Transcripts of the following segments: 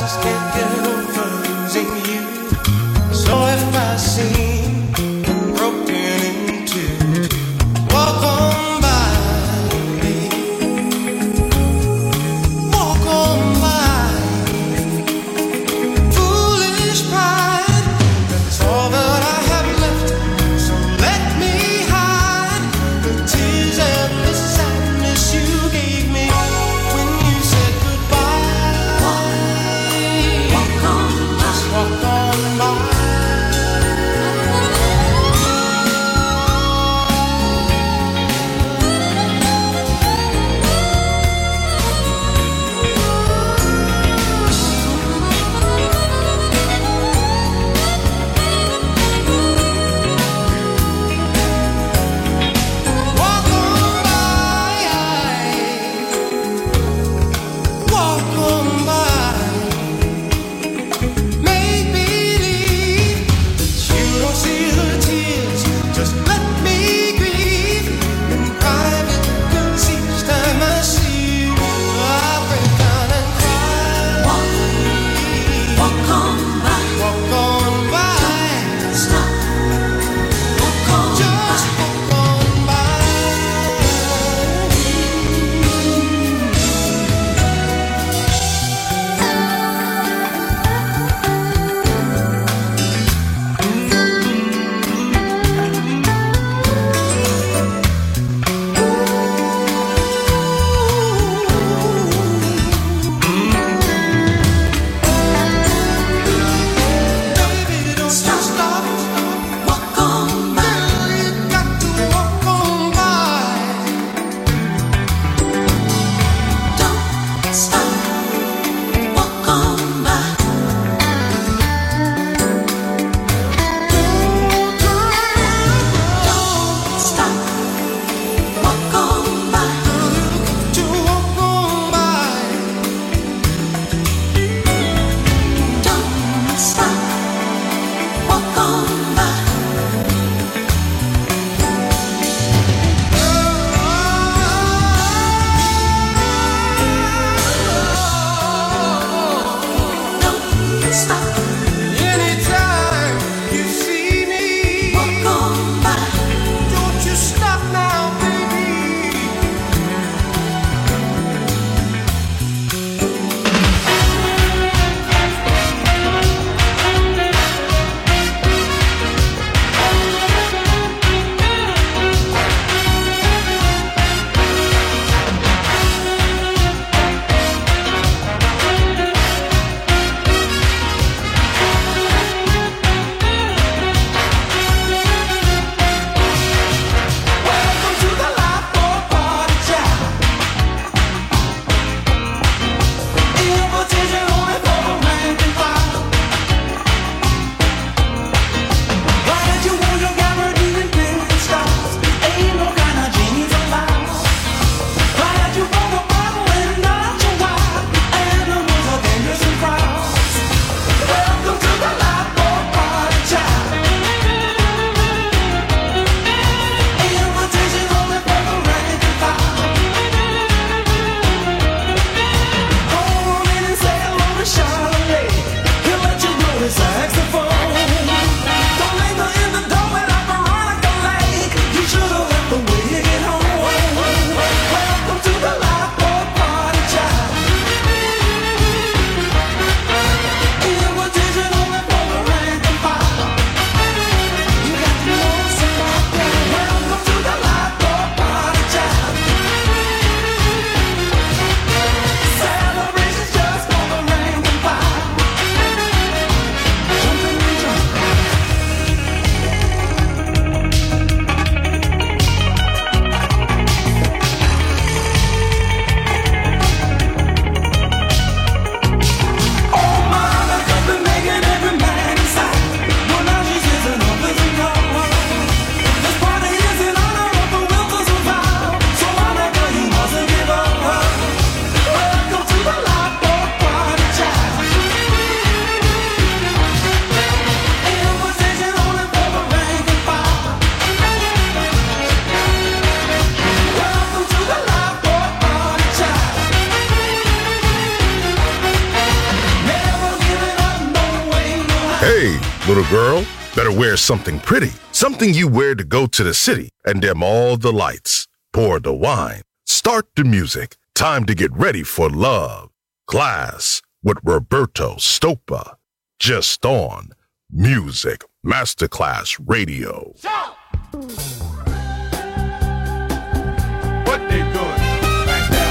just can't get over losing you. Hey, little girl, better wear something pretty. Something you wear to go to the city and dim all the lights, pour the wine, start the music. Time to get ready for love. Class with Roberto Stoppa. Just on Music Masterclass Radio. What they doing? Right there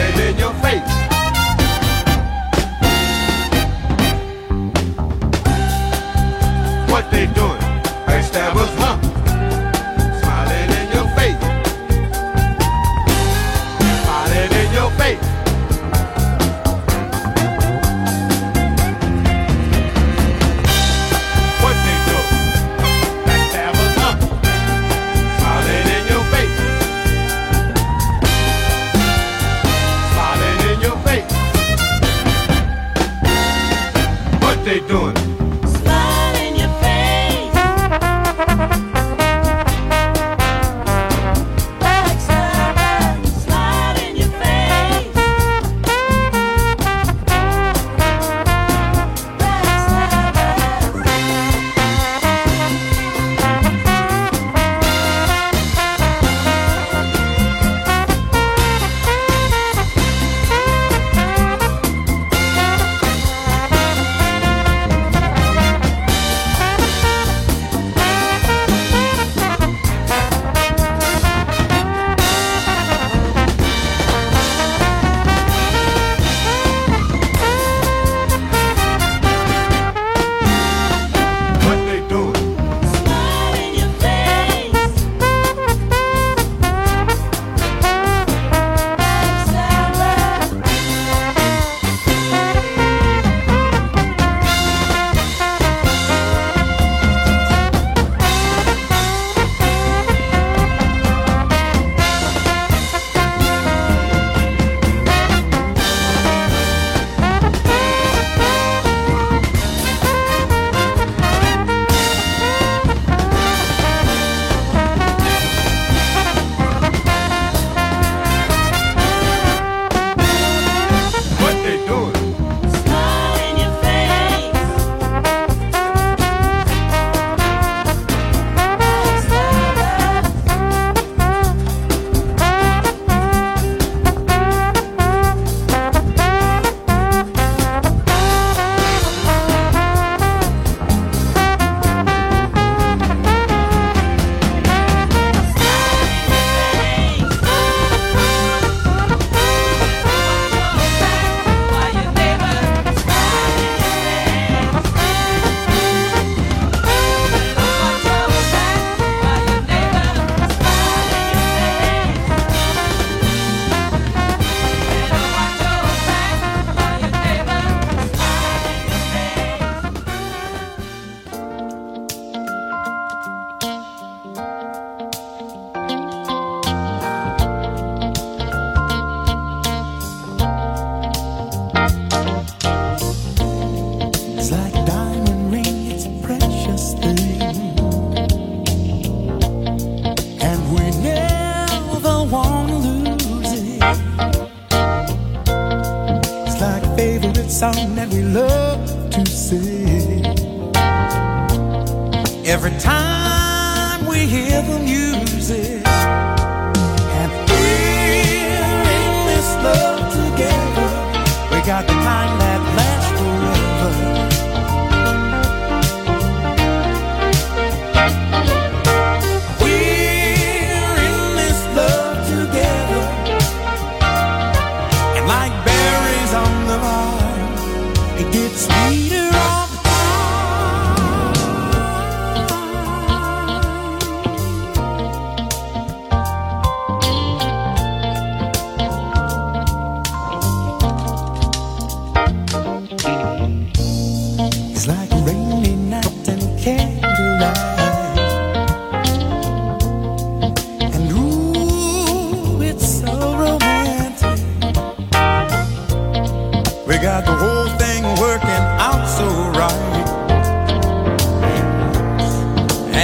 was in your face. what they do.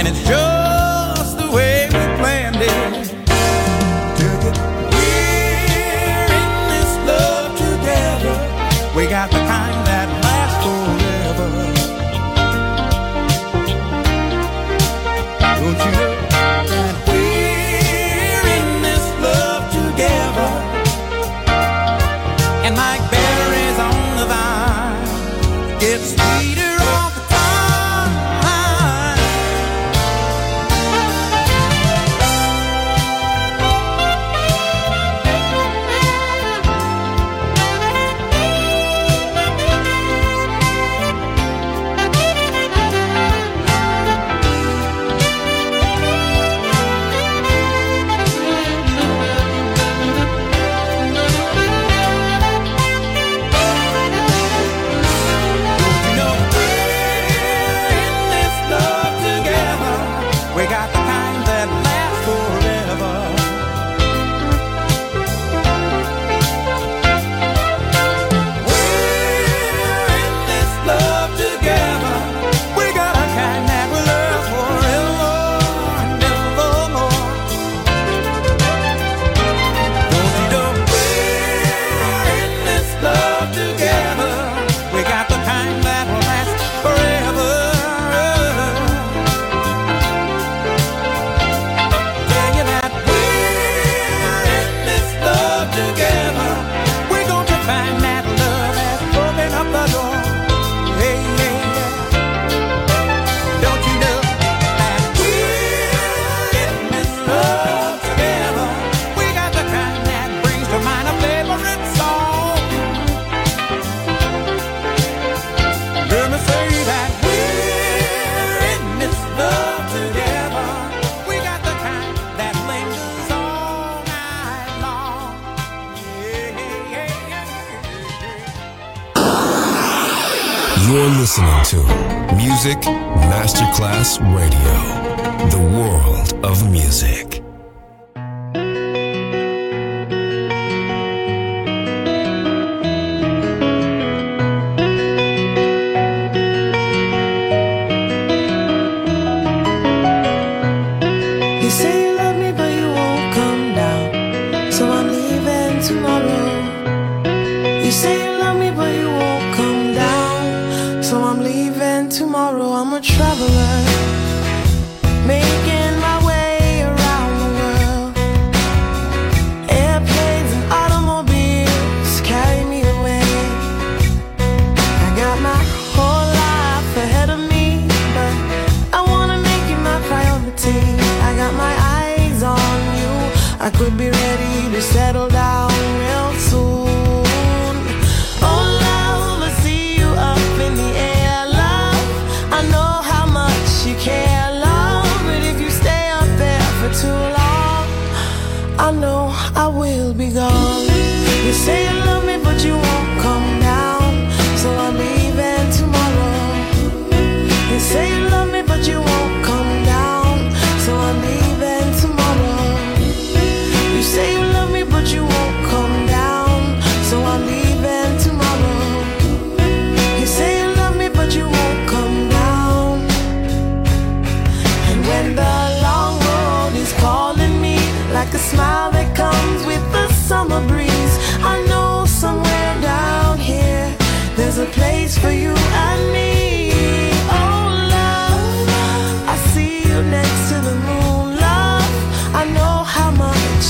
and it's just Ovni. I know I will be gone.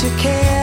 you care.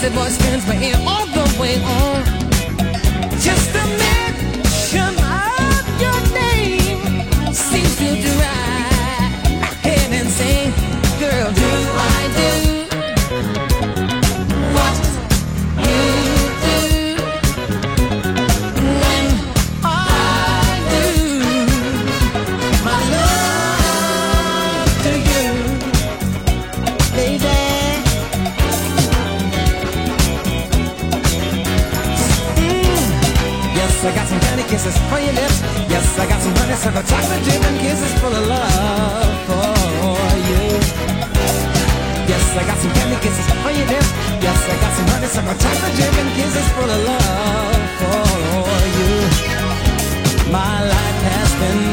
Sexy voice turns me in all the way on. So the chocolate gin and kisses full of love for you. Yes, I got some candy kisses for you, dear. Yes, I got some honey, so the chocolate gin and kisses full of love for you. My life has been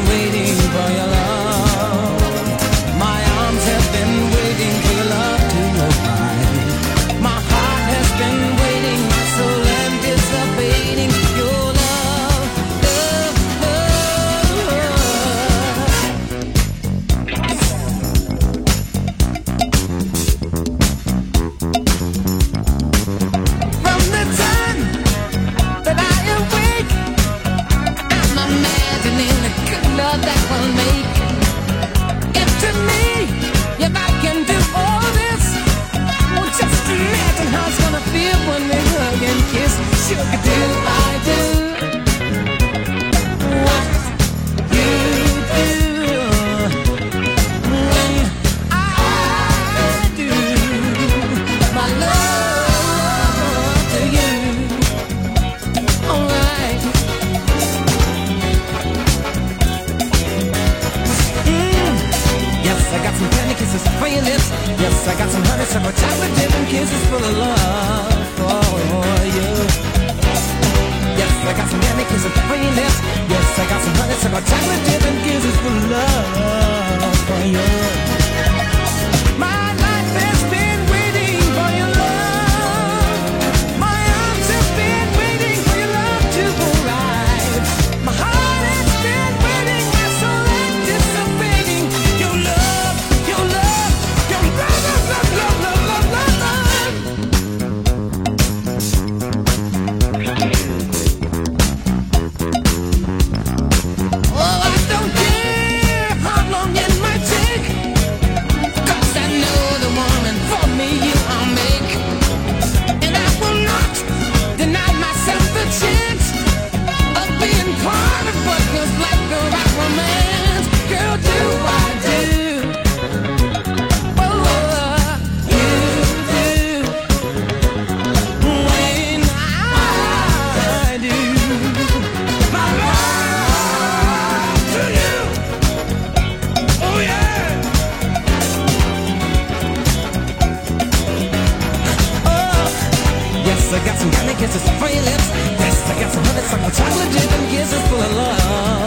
kisses for your lips. Yes, I got some honey, suckle chocolate dip and kisses full of love.